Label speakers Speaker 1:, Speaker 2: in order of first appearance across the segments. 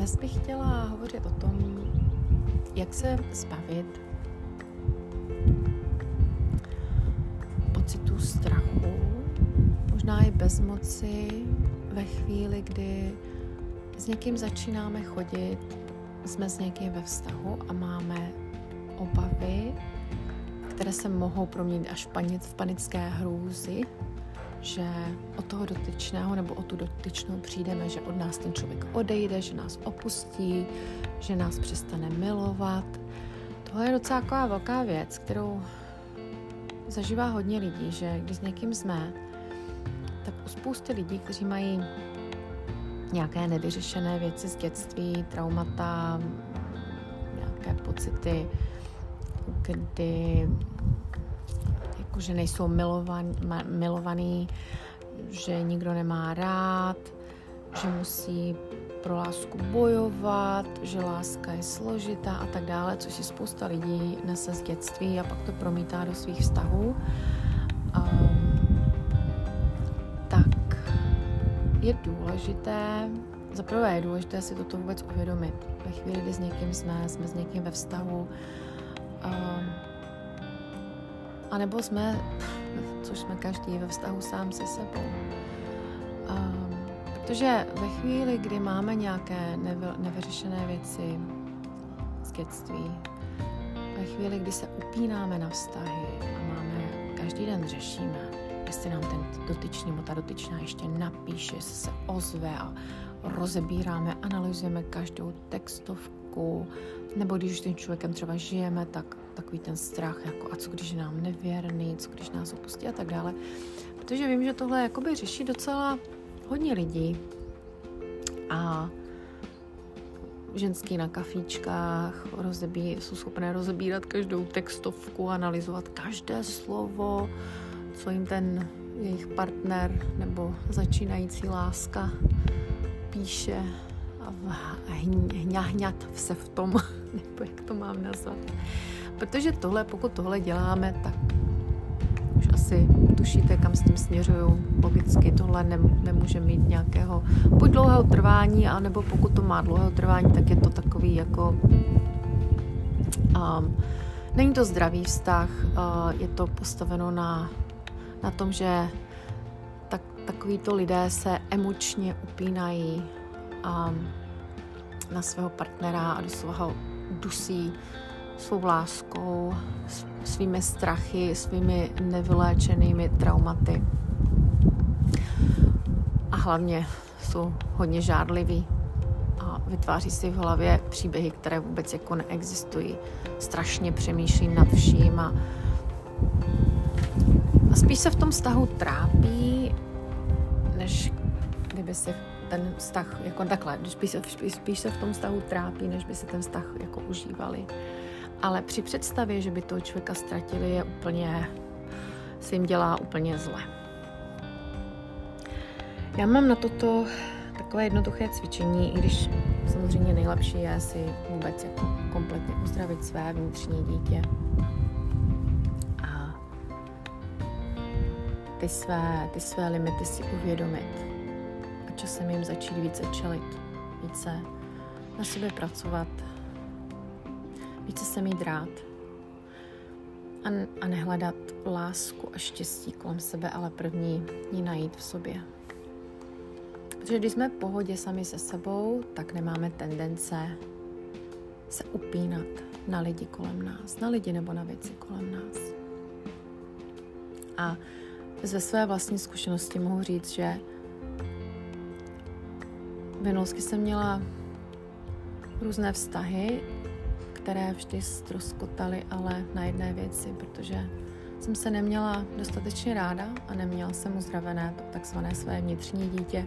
Speaker 1: Dnes bych chtěla hovořit o tom, jak se zbavit pocitu strachu, možná i bezmoci ve chvíli, kdy s někým začínáme chodit, jsme s někým ve vztahu a máme obavy, které se mohou proměnit až v panické hrůzy, že od toho dotyčného nebo o tu dotyčnou přijdeme, že od nás ten člověk odejde, že nás opustí, že nás přestane milovat. Tohle je docela taková velká věc, kterou zažívá hodně lidí, že když s někým jsme, tak u spousty lidí, kteří mají nějaké nevyřešené věci z dětství, traumata, nějaké pocity, kdy jakože nejsou milovan, milovaný, že nikdo nemá rád, že musí pro lásku bojovat, že láska je složitá a tak dále, což si spousta lidí nese z dětství a pak to promítá do svých vztahů. Um, tak je důležité, zaprvé je důležité si toto vůbec uvědomit. Ve chvíli, kdy s někým jsme, jsme s někým ve vztahu, um, a nebo jsme, což jsme každý ve vztahu sám se sebou. Um, protože ve chvíli, kdy máme nějaké nevy, nevyřešené věci z dětství, ve chvíli, kdy se upínáme na vztahy a máme, každý den řešíme, jestli nám ten dotyčný nebo ta dotyčná ještě napíše, se ozve a rozebíráme, analyzujeme každou textovku, nebo když už tím člověkem třeba žijeme, tak takový ten strach, jako a co když je nám nevěrný, co když nás opustí? a tak dále. Protože vím, že tohle jakoby řeší docela hodně lidí. A ženský na kafíčkách rozebí, jsou schopné rozebírat každou textovku, analyzovat každé slovo, co jim ten jejich partner nebo začínající láska píše hňahňat se v tom, nebo jak to mám nazvat. Protože tohle, pokud tohle děláme, tak už asi tušíte, kam s tím směřuju. Logicky tohle ne, nemůže mít nějakého buď dlouhého trvání, anebo pokud to má dlouhého trvání, tak je to takový jako... Um, není to zdravý vztah, uh, je to postaveno na, na tom, že tak, takovýto lidé se emočně upínají um, na svého partnera a doslova ho dusí svou láskou, svými strachy, svými nevyléčenými traumaty. A hlavně jsou hodně žádliví a vytváří si v hlavě příběhy, které vůbec jako neexistují. Strašně přemýšlí nad vším a, a spíš se v tom vztahu trápí, než kdyby si ten vztah, jako takhle, spíš spíš, spíš se v tom vztahu trápí, než by se ten vztah jako užívali. Ale při představě, že by toho člověka ztratili, je úplně, se jim dělá úplně zle. Já mám na toto takové jednoduché cvičení, i když samozřejmě nejlepší je si vůbec jako kompletně uzdravit své vnitřní dítě. A ty své, ty své limity si uvědomit časem jim začít více čelit, více na sobě pracovat, více se mít rád a, a nehledat lásku a štěstí kolem sebe, ale první ji najít v sobě. Protože když jsme v pohodě sami se sebou, tak nemáme tendence se upínat na lidi kolem nás, na lidi nebo na věci kolem nás. A ze své vlastní zkušenosti mohu říct, že v minulosti jsem měla různé vztahy které vždy ztroskotaly ale na jedné věci, protože jsem se neměla dostatečně ráda a neměla jsem uzdravené to takzvané své vnitřní dítě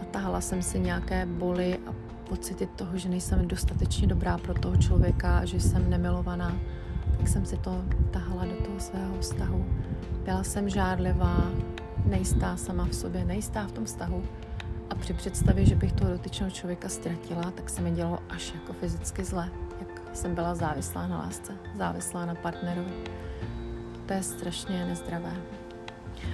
Speaker 1: a tahala jsem si nějaké boly a pocity toho, že nejsem dostatečně dobrá pro toho člověka, že jsem nemilovaná, tak jsem si to tahala do toho svého vztahu. Byla jsem žádlivá, nejistá sama v sobě, nejistá v tom vztahu a při představě, že bych toho dotyčného člověka ztratila, tak se mi dělo až jako fyzicky zle jsem byla závislá na lásce, závislá na partnerovi. To je strašně nezdravé.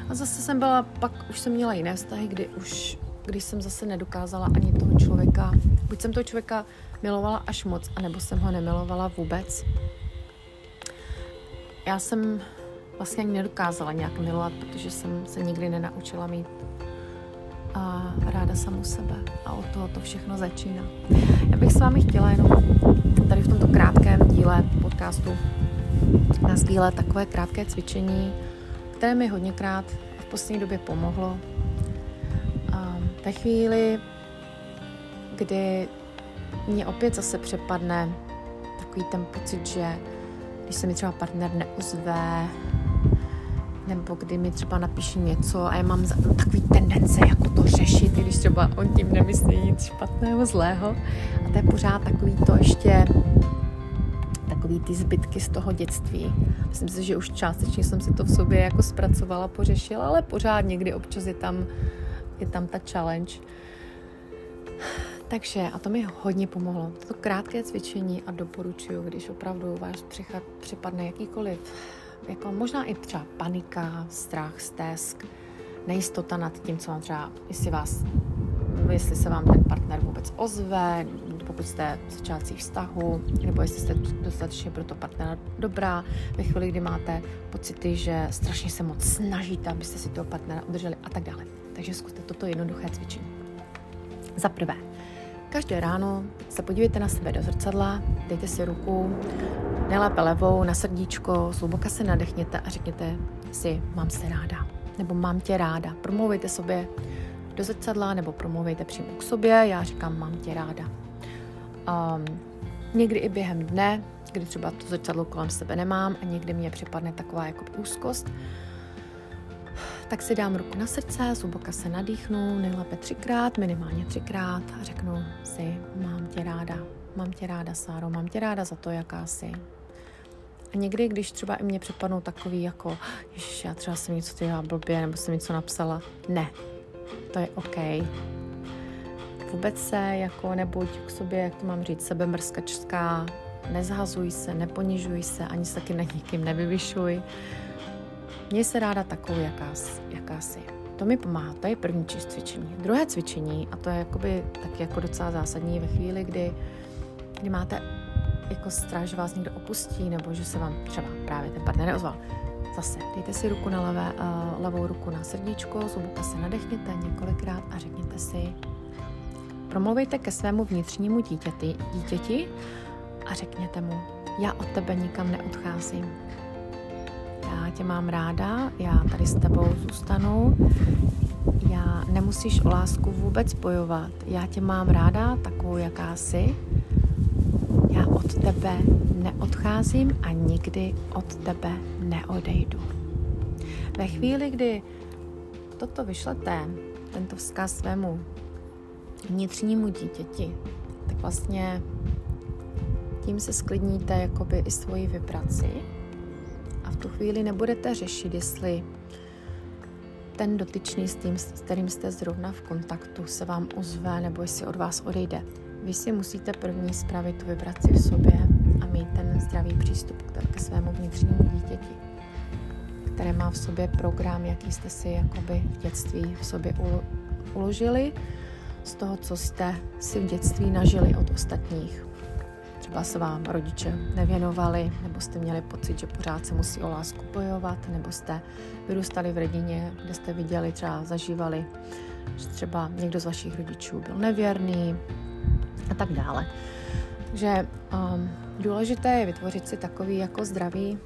Speaker 1: A zase jsem byla, pak už jsem měla jiné vztahy, kdy už když jsem zase nedokázala ani toho člověka, buď jsem toho člověka milovala až moc, anebo jsem ho nemilovala vůbec. Já jsem vlastně ani nedokázala nějak milovat, protože jsem se nikdy nenaučila mít a ráda samu sebe. A od toho to všechno začíná. Já bych s vámi chtěla jenom tady v tomto krátkém díle podcastu nazdílet takové krátké cvičení, které mi hodněkrát v poslední době pomohlo. A ve chvíli, kdy mě opět zase přepadne takový ten pocit, že když se mi třeba partner neozve, nebo kdy mi třeba napíše něco a já mám takový tendence jako to řešit, když třeba on tím nemyslí nic špatného, zlého. A to je pořád takový to ještě takový ty zbytky z toho dětství. Myslím si, že už částečně jsem si to v sobě jako zpracovala, pořešila, ale pořád někdy občas je tam, je tam ta challenge. Takže, a to mi hodně pomohlo, to krátké cvičení a doporučuju, když opravdu vás připadne jakýkoliv jako možná i třeba panika, strach, stesk, nejistota nad tím, co vám třeba, jestli vás, jestli se vám ten partner vůbec ozve, pokud jste v začátcích vztahu, nebo jestli jste dostatečně pro to partnera dobrá, ve chvíli, kdy máte pocity, že strašně se moc snažíte, abyste si toho partnera udrželi a tak dále. Takže zkuste toto jednoduché cvičení. Za prvé, každé ráno se podívejte na sebe do zrcadla, dejte si ruku nejlépe levou na srdíčko, zhluboka se nadechněte a řekněte si, mám se ráda, nebo mám tě ráda. Promluvejte sobě do zrcadla nebo promluvejte přímo k sobě, já říkám, mám tě ráda. Um, někdy i během dne, kdy třeba to zrcadlo kolem sebe nemám a někdy mě připadne taková jako úzkost, tak si dám ruku na srdce, zhluboka se nadýchnu, nejlépe třikrát, minimálně třikrát a řeknu si, mám tě ráda, mám tě ráda, Sáro, mám tě ráda za to, jaká jsi, a někdy, když třeba i mě přepadnou takový jako, ježiš, já třeba jsem něco dělala blbě, nebo jsem něco napsala, ne, to je OK. Vůbec se jako nebuď k sobě, jak to mám říct, sebemrskačská, nezhazuj se, neponižuj se, ani se taky na nikým nevyvyšuj. Měj se ráda takovou, jaká, jaká jsi. To mi pomáhá, to je první čist cvičení. Druhé cvičení, a to je jakoby taky jako docela zásadní ve chvíli, kdy, kdy máte jako strach, že vás někdo opustí, nebo že se vám třeba právě ten partner neozval. Zase dejte si ruku na levé, uh, levou ruku na srdíčko, zubuka se nadechněte několikrát a řekněte si, promluvejte ke svému vnitřnímu dítěti, dítěti a řekněte mu, já od tebe nikam neodcházím. Já tě mám ráda, já tady s tebou zůstanu, já nemusíš o lásku vůbec bojovat, já tě mám ráda takovou, jaká jsi, já od tebe neodcházím a nikdy od tebe neodejdu. Ve chvíli, kdy toto vyšlete, tento vzkaz svému vnitřnímu dítěti, tak vlastně tím se sklidníte jakoby i svoji vibraci tu chvíli nebudete řešit, jestli ten dotyčný s tím, s kterým jste zrovna v kontaktu, se vám ozve nebo jestli od vás odejde. Vy si musíte první spravit tu vibraci v sobě a mít ten zdravý přístup k svému vnitřnímu dítěti, které má v sobě program, jaký jste si jakoby v dětství v sobě uložili z toho, co jste si v dětství nažili od ostatních. Třeba se vám rodiče nevěnovali, nebo jste měli pocit, že pořád se musí o lásku bojovat, nebo jste vyrůstali v rodině, kde jste viděli, třeba zažívali, že třeba někdo z vašich rodičů byl nevěrný, a tak dále. Takže um, důležité je vytvořit si takový jako zdravý,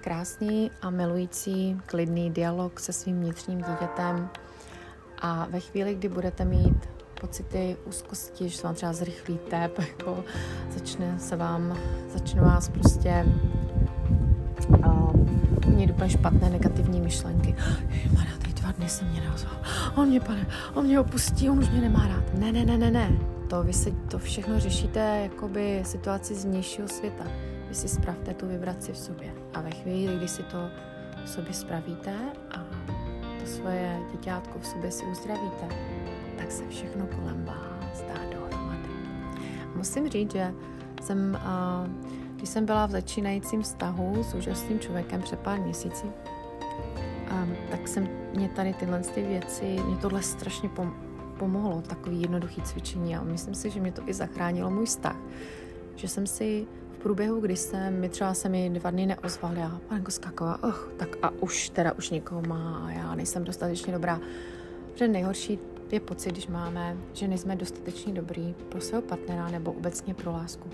Speaker 1: krásný a milující, klidný dialog se svým vnitřním dítětem a ve chvíli, kdy budete mít pocity úzkosti, že se vám třeba zrychlí tep, jako začne se vám, začne vás prostě um, mít úplně špatné negativní myšlenky. Ježmara, ty dva dny se mě neozval. On mě, pane, on mě opustí, on už mě nemá rád. Ne, ne, ne, ne, ne to, vy si to všechno řešíte jakoby situaci z vnějšího světa. Vy si spravte tu vibraci v sobě. A ve chvíli, kdy si to v sobě spravíte a to svoje děťátko v sobě si uzdravíte, se všechno kolem vás dá dohromady. Musím říct, že jsem, když jsem byla v začínajícím vztahu s úžasným člověkem před pár měsíci, tak jsem mě tady tyhle ty věci, mě tohle strašně pom- pomohlo, takový jednoduchý cvičení a myslím si, že mě to i zachránilo můj vztah. Že jsem si v průběhu, kdy jsem, mi třeba se mi dva dny neozval, já panenko skaková, oh, tak a už teda už někoho má a já nejsem dostatečně dobrá. Protože nejhorší je pocit, když máme, že nejsme dostatečně dobrý pro svého partnera nebo obecně pro lásku.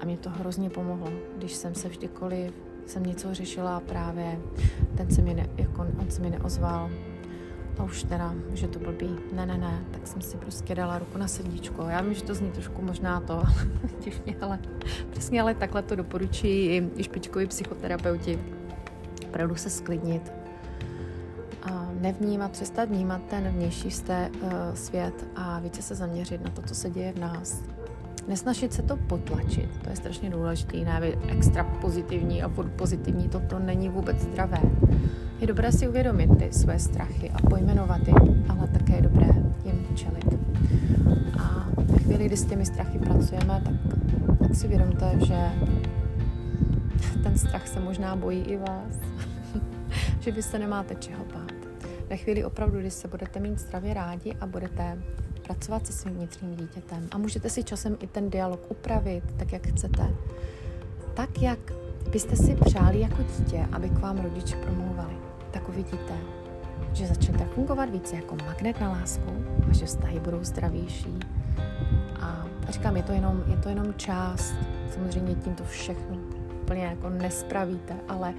Speaker 1: A mě to hrozně pomohlo, když jsem se vždykoliv jsem něco řešila a právě ten se mi ne, jako on se mi neozval, a už teda, že to blbý, ne, ne, ne, tak jsem si prostě dala ruku na srdíčko. Já vím, že to zní trošku možná to těžně, ale přesně, ale takhle to doporučují i, špičkoví psychoterapeuti. Opravdu se sklidnit, nevnímat, přestat vnímat ten vnější vzté, uh, svět a více se zaměřit na to, co se děje v nás. Nesnažit se to potlačit, to je strašně důležité, ne extra pozitivní a furt pozitivní, toto není vůbec zdravé. Je dobré si uvědomit ty své strachy a pojmenovat je, ale také je dobré jim čelit. A ve chvíli, kdy s těmi strachy pracujeme, tak, tak si vědomte, že ten strach se možná bojí i vás, že vy se nemáte čeho bát. Ve chvíli opravdu, kdy se budete mít zdravě rádi a budete pracovat se svým vnitřním dítětem a můžete si časem i ten dialog upravit tak, jak chcete, tak, jak byste si přáli jako dítě, aby k vám rodiče promluvali, tak uvidíte, že začnete fungovat více jako magnet na lásku, vaše vztahy budou zdravější. A, a říkám, je to, jenom, je to jenom část, samozřejmě tím to všechno úplně jako nespravíte, ale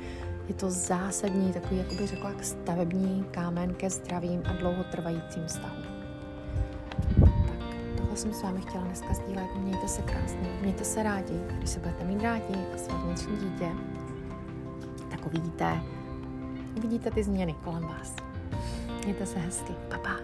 Speaker 1: je to zásadní, takový, jako bych řekla, stavební kámen ke zdravým a dlouhotrvajícím vztahům. Tak tohle jsem s vámi chtěla dneska sdílet. Mějte se krásně, mějte se rádi. Když se budete mít rádi a své vnitřní dítě, tak uvidíte, uvidíte ty změny kolem vás. Mějte se hezky. Pa, pa.